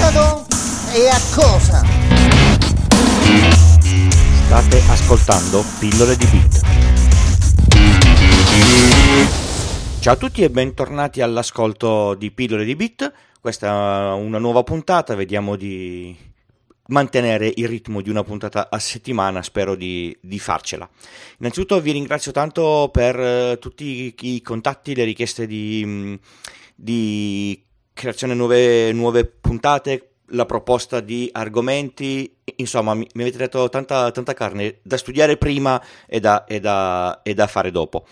metodo e a cosa? State ascoltando Pillole di Bit. Ciao a tutti e bentornati all'ascolto di Pillole di Bit. Questa è una nuova puntata, vediamo di mantenere il ritmo di una puntata a settimana, spero di, di farcela. Innanzitutto vi ringrazio tanto per uh, tutti i contatti, le richieste di, di creazione nuove, nuove puntate, la proposta di argomenti, insomma mi, mi avete dato tanta, tanta, carne da studiare prima e da, e, da, e da, fare dopo.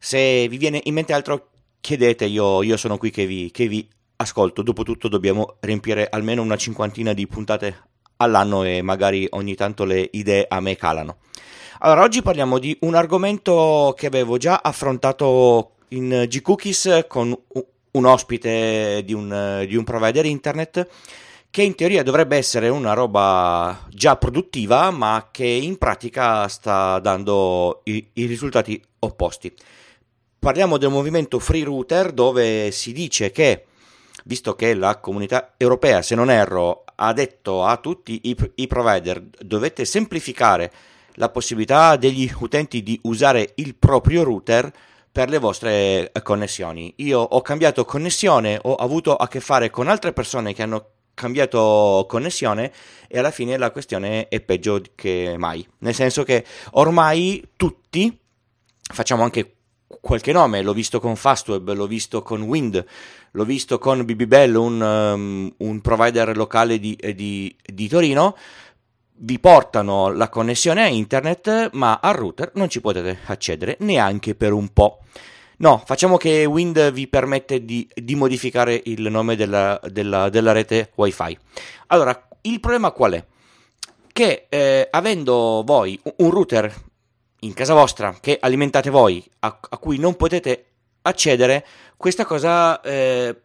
Se vi viene in mente altro chiedete, io, io sono qui che vi, che vi ascolto, dopotutto dobbiamo riempire almeno una cinquantina di puntate all'anno e magari ogni tanto le idee a me calano. Allora, oggi parliamo di un argomento che avevo già affrontato in G-Cookies con un ospite di un, di un provider internet che in teoria dovrebbe essere una roba già produttiva, ma che in pratica sta dando i, i, risultati opposti. Parliamo del movimento Free Router, dove si dice che, visto che la comunità europea, se non erro, ha detto a tutti i, i provider dovete semplificare la possibilità degli utenti di usare il proprio router per le vostre connessioni. Io ho cambiato connessione, ho avuto a che fare con altre persone che hanno cambiato connessione e alla fine la questione è peggio che mai. Nel senso che ormai tutti facciamo anche qualche nome, l'ho visto con Fastweb, l'ho visto con Wind, l'ho visto con BBBell, un, um, un provider locale di, di, di Torino vi portano la connessione a internet, ma al router non ci potete accedere neanche per un po'. No, facciamo che Wind vi permette di, di modificare il nome della, della, della, rete WiFi. Allora, il problema qual è? Che eh, avendo voi un router in casa vostra che alimentate voi, a, a cui non potete accedere, questa cosa eh,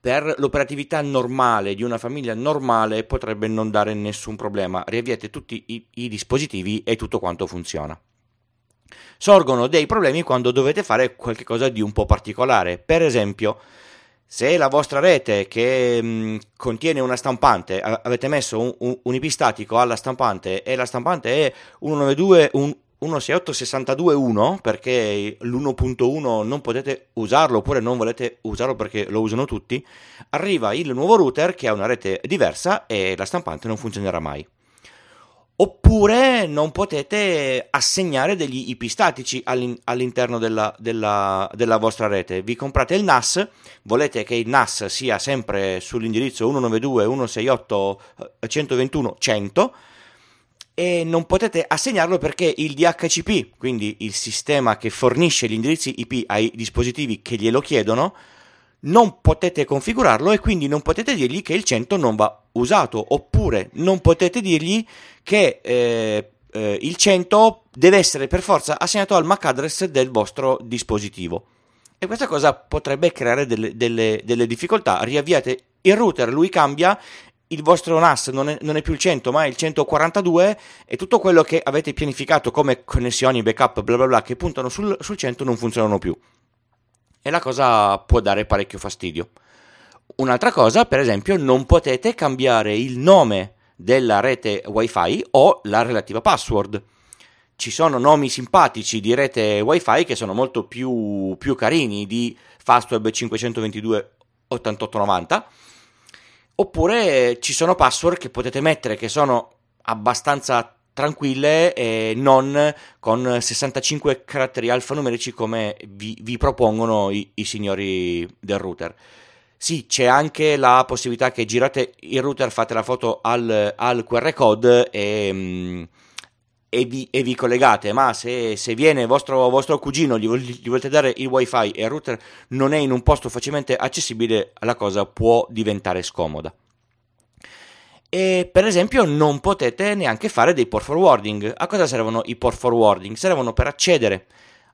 per l'operatività normale di una famiglia normale potrebbe non dare nessun problema. Riavviate tutti i, i dispositivi e tutto quanto funziona sorgono dei problemi quando dovete fare qualcosa di un po' particolare. Per esempio, se la vostra rete che mh, contiene una stampante, avete messo un, un, un, IP alla stampante e la stampante è 192, un, 168.62.1 perché l'1.1 non potete usarlo oppure non volete usarlo perché lo usano tutti, arriva il nuovo router che ha una rete diversa e la stampante non funzionerà mai oppure non potete assegnare degli IP statici all'interno della, della, della, vostra rete. Vi comprate il NAS, volete che il NAS sia sempre sull'indirizzo 192.168.121.100 e non potete assegnarlo perché il DHCP, quindi il sistema che fornisce gli indirizzi IP ai dispositivi che glielo chiedono, non potete configurarlo e quindi non potete dirgli che il 100 non va usato. Oppure non potete dirgli che eh, eh, il 100 deve essere per forza assegnato al MAC address del vostro dispositivo. E questa cosa potrebbe creare delle, delle, delle difficoltà. Riavviate il router lui cambia il vostro NAS non è, non è, più il 100 ma è il 142 e tutto quello che avete pianificato come connessioni, backup, bla bla bla che puntano sul, sul 100 non funzionano più e la cosa può dare parecchio fastidio. Un'altra cosa, per esempio, non potete cambiare il nome della rete wifi o la relativa password. Ci sono nomi simpatici di rete wifi che sono molto più, più carini di Fastweb 522 8890 oppure ci sono password che potete mettere che sono abbastanza tranquille e non con 65 caratteri alfanumerici come vi, vi propongono i, i, signori del router. Sì, c'è anche la possibilità che girate il router, fate la foto al, al QR code e, mm, e, vi, e, vi, collegate, ma se, se viene vostro, vostro cugino, gli, gli volete dare il wifi e il router non è in un posto facilmente accessibile, la cosa può diventare scomoda e per esempio non potete neanche fare dei port forwarding. A cosa servono i port forwarding? Servono per accedere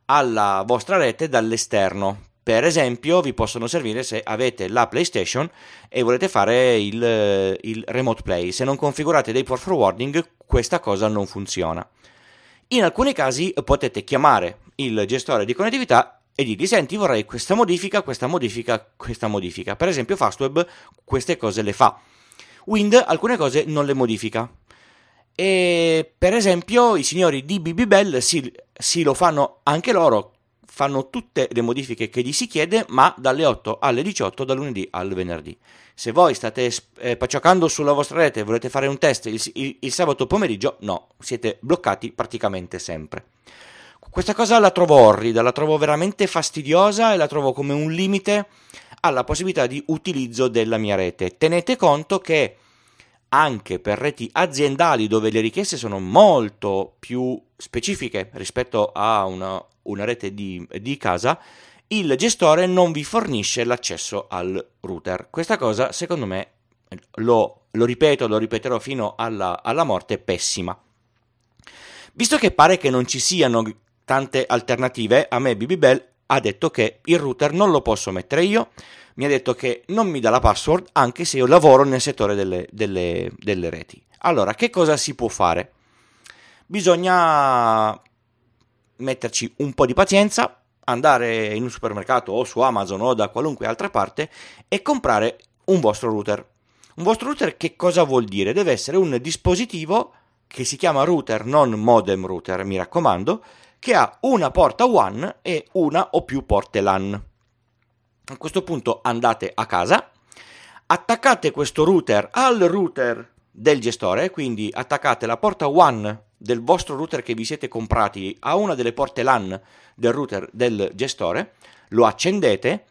alla vostra rete dall'esterno. Per esempio, vi possono servire se avete la PlayStation e volete fare il, il remote play. Se non configurate dei port forwarding, questa cosa non funziona. In alcuni casi potete chiamare il gestore di connettività e dirgli senti vorrei questa modifica, questa modifica, questa modifica. Per esempio Fastweb queste cose le fa Wind alcune cose non le modifica. E per esempio i signori di BB sì, sì lo fanno anche loro, fanno tutte le modifiche che gli si chiede, ma dalle 8 alle 18, dal lunedì al venerdì. Se voi state eh, pacciocando sulla vostra rete e volete fare un test il, il, il sabato pomeriggio, no, siete bloccati praticamente sempre. Questa cosa la trovo orrida, la trovo veramente fastidiosa e la trovo come un limite alla possibilità di utilizzo della mia rete. Tenete conto che anche per reti aziendali dove le richieste sono molto più specifiche rispetto a una, una rete di, di casa, il gestore non vi fornisce l'accesso al router. Questa cosa, secondo me, lo, lo ripeto, lo ripeterò fino alla, alla, morte, è pessima. Visto che pare che non ci siano tante alternative, a me BB Bell ha detto che il router non lo posso mettere io, mi ha detto che non mi dà la password anche se io lavoro nel settore delle, delle, delle reti. Allora, che cosa si può fare? Bisogna metterci un po' di pazienza, andare in un supermercato o su Amazon o da qualunque altra parte e comprare un vostro router. Un vostro router che cosa vuol dire? Deve essere un dispositivo che si chiama router, non modem router, mi raccomando, che ha una porta WAN e una o più porte LAN. A questo punto andate a casa, attaccate questo router al router del gestore, quindi attaccate la porta WAN del vostro router che vi siete comprati a una delle porte LAN del router del gestore, lo accendete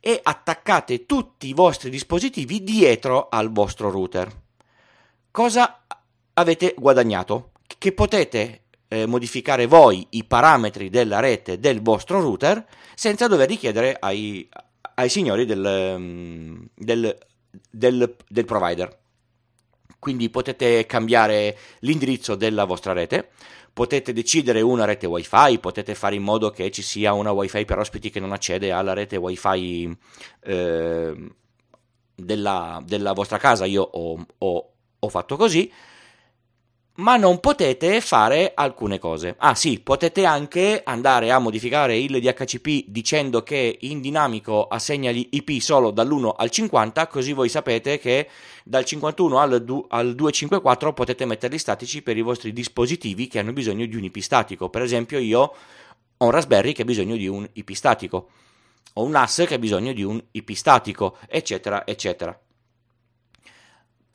e attaccate tutti i vostri dispositivi dietro al vostro router. Cosa avete guadagnato? Che potete eh, modificare voi i parametri della rete del vostro router senza dover richiedere ai, ai signori del, mm, del, del, del provider. Quindi potete cambiare l'indirizzo della vostra rete, potete decidere una rete wifi, potete fare in modo che ci sia una wifi per ospiti che non accede alla rete wifi eh, della, della, vostra casa, io ho, ho, ho fatto così, ma non potete fare alcune cose. Ah sì, potete anche andare a modificare il DHCP dicendo che in dinamico assegna gli IP solo dall'1 al 50, così voi sapete che dal 51 al, du- al 254 potete metterli statici per i vostri dispositivi che hanno bisogno di un IP statico. Per esempio io ho un Raspberry che ha bisogno di un IP statico, ho un NAS che ha bisogno di un IP statico, eccetera, eccetera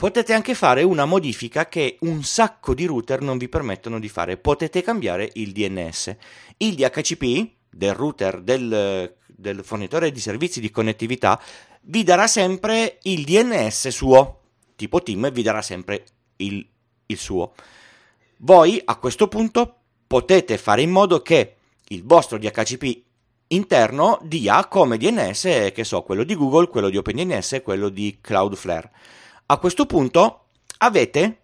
potete anche fare una modifica che un sacco di router non vi permettono di fare. Potete cambiare il DNS. Il DHCP del router del, del fornitore di servizi di connettività vi darà sempre il DNS suo. Tipo Team vi darà sempre il, il suo. Voi a questo punto potete fare in modo che il vostro DHCP interno dia come DNS, che so, quello di Google, quello di OpenDNS e quello di Cloudflare. A questo punto avete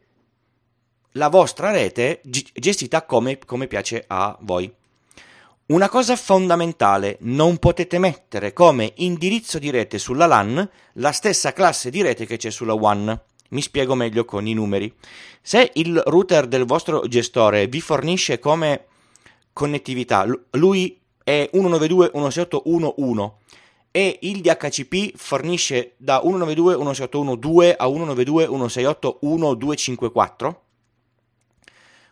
la vostra rete gestita come, come piace a voi. Una cosa fondamentale, non potete mettere come indirizzo di rete sulla LAN la stessa classe di rete che c'è sulla WAN. Mi spiego meglio con i numeri. Se il router del vostro gestore vi fornisce come connettività, lui è 192.168.1.1 e il DHCP fornisce da 192.168.1.2 a 192.168.1.254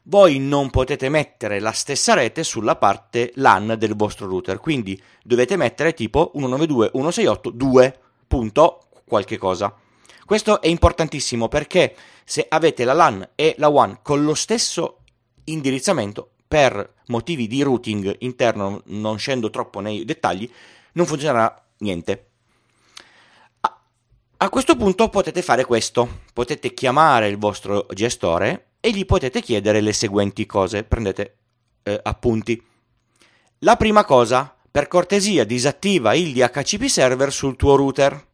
voi non potete mettere la stessa rete sulla parte LAN del vostro router, quindi dovete mettere tipo 192.168.2. Punto qualche cosa. Questo è importantissimo perché se avete la LAN e la WAN con lo stesso indirizzamento, per motivi di routing interno, non scendo troppo nei dettagli, non funzionerà niente. A questo punto potete fare questo, potete chiamare il vostro gestore e gli potete chiedere le seguenti cose, prendete eh, appunti. La prima cosa, per cortesia disattiva il DHCP server sul tuo router.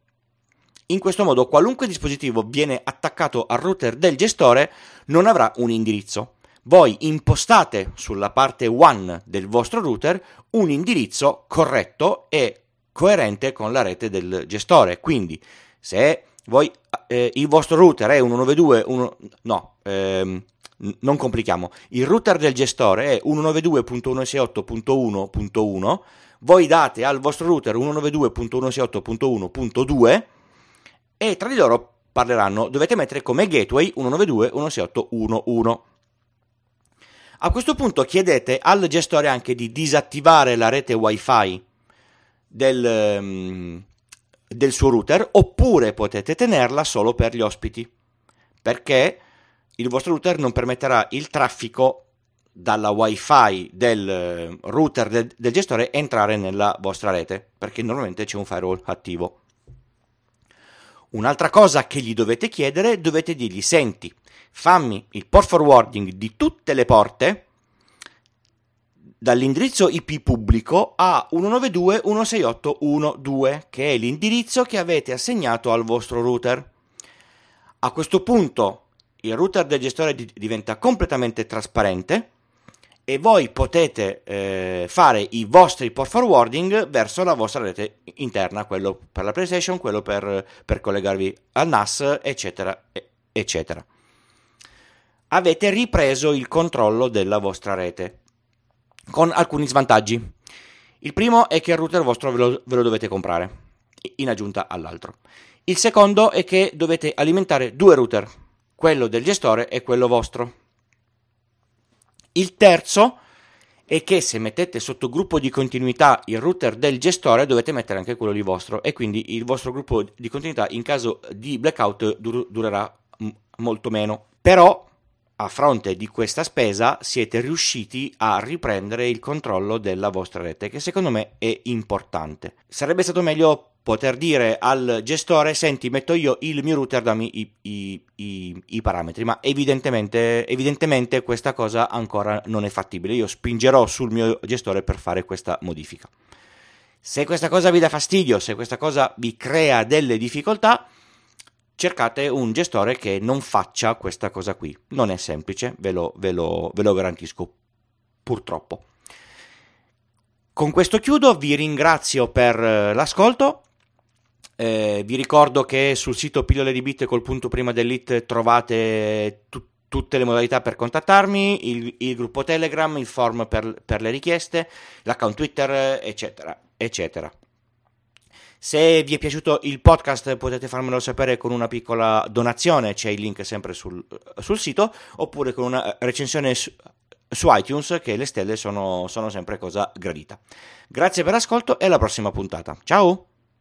In questo modo qualunque dispositivo viene attaccato al router del gestore non avrà un indirizzo. Voi impostate sulla parte WAN del vostro router un indirizzo corretto e coerente con la rete del gestore. Quindi, se voi, eh, il vostro router è 192, no, ehm, non complichiamo, il router del gestore è 192.168.1.1, voi date al vostro router 192.168.1.2 e tra di loro parleranno, dovete mettere come gateway 192.168.1.1. A questo punto chiedete al gestore anche di disattivare la rete wifi del, um, del suo router oppure potete tenerla solo per gli ospiti perché il vostro router non permetterà il traffico dalla wifi del eh, router del, del, gestore entrare nella vostra rete perché normalmente c'è un firewall attivo. Un'altra cosa che gli dovete chiedere dovete dirgli senti fammi il port forwarding di tutte le porte dall'indirizzo IP pubblico a 192.168.1.2 che è l'indirizzo che avete assegnato al vostro router a questo punto il router del gestore diventa completamente trasparente e voi potete eh, fare i vostri port forwarding verso la vostra rete interna, quello per la PlayStation, quello per, per collegarvi al NAS, eccetera, eccetera. Avete ripreso il controllo della vostra rete con alcuni svantaggi. Il primo è che il router vostro ve lo, ve lo dovete comprare in aggiunta all'altro. Il secondo è che dovete alimentare due router, quello del gestore e quello vostro. Il terzo è che se mettete sotto gruppo di continuità il router del gestore dovete mettere anche quello di vostro e quindi il vostro gruppo di continuità in caso di blackout dur- durerà m- molto meno. Però a fronte di questa spesa siete riusciti a riprendere il controllo della vostra rete che secondo me è importante. Sarebbe stato meglio poter dire al gestore senti metto io il mio router dammi i, i, i, i parametri ma evidentemente, evidentemente questa cosa ancora non è fattibile io spingerò sul mio gestore per fare questa modifica se questa cosa vi dà fastidio se questa cosa vi crea delle difficoltà cercate un gestore che non faccia questa cosa qui. Non è semplice ve lo, ve lo, ve lo garantisco purtroppo. Con questo chiudo, vi ringrazio per eh, l'ascolto. Eh, vi ricordo che sul sito pillole di bit col punto prima dell'it trovate tu- tutte le modalità per contattarmi, il, il gruppo Telegram, il form per, per, le richieste, l'account Twitter, eccetera, eccetera. Se vi è piaciuto il podcast potete farmelo sapere con una piccola donazione, c'è il link sempre sul, sul sito, oppure con una recensione su, su iTunes che le stelle sono, sono sempre cosa gradita. Grazie per l'ascolto e alla prossima puntata. Ciao!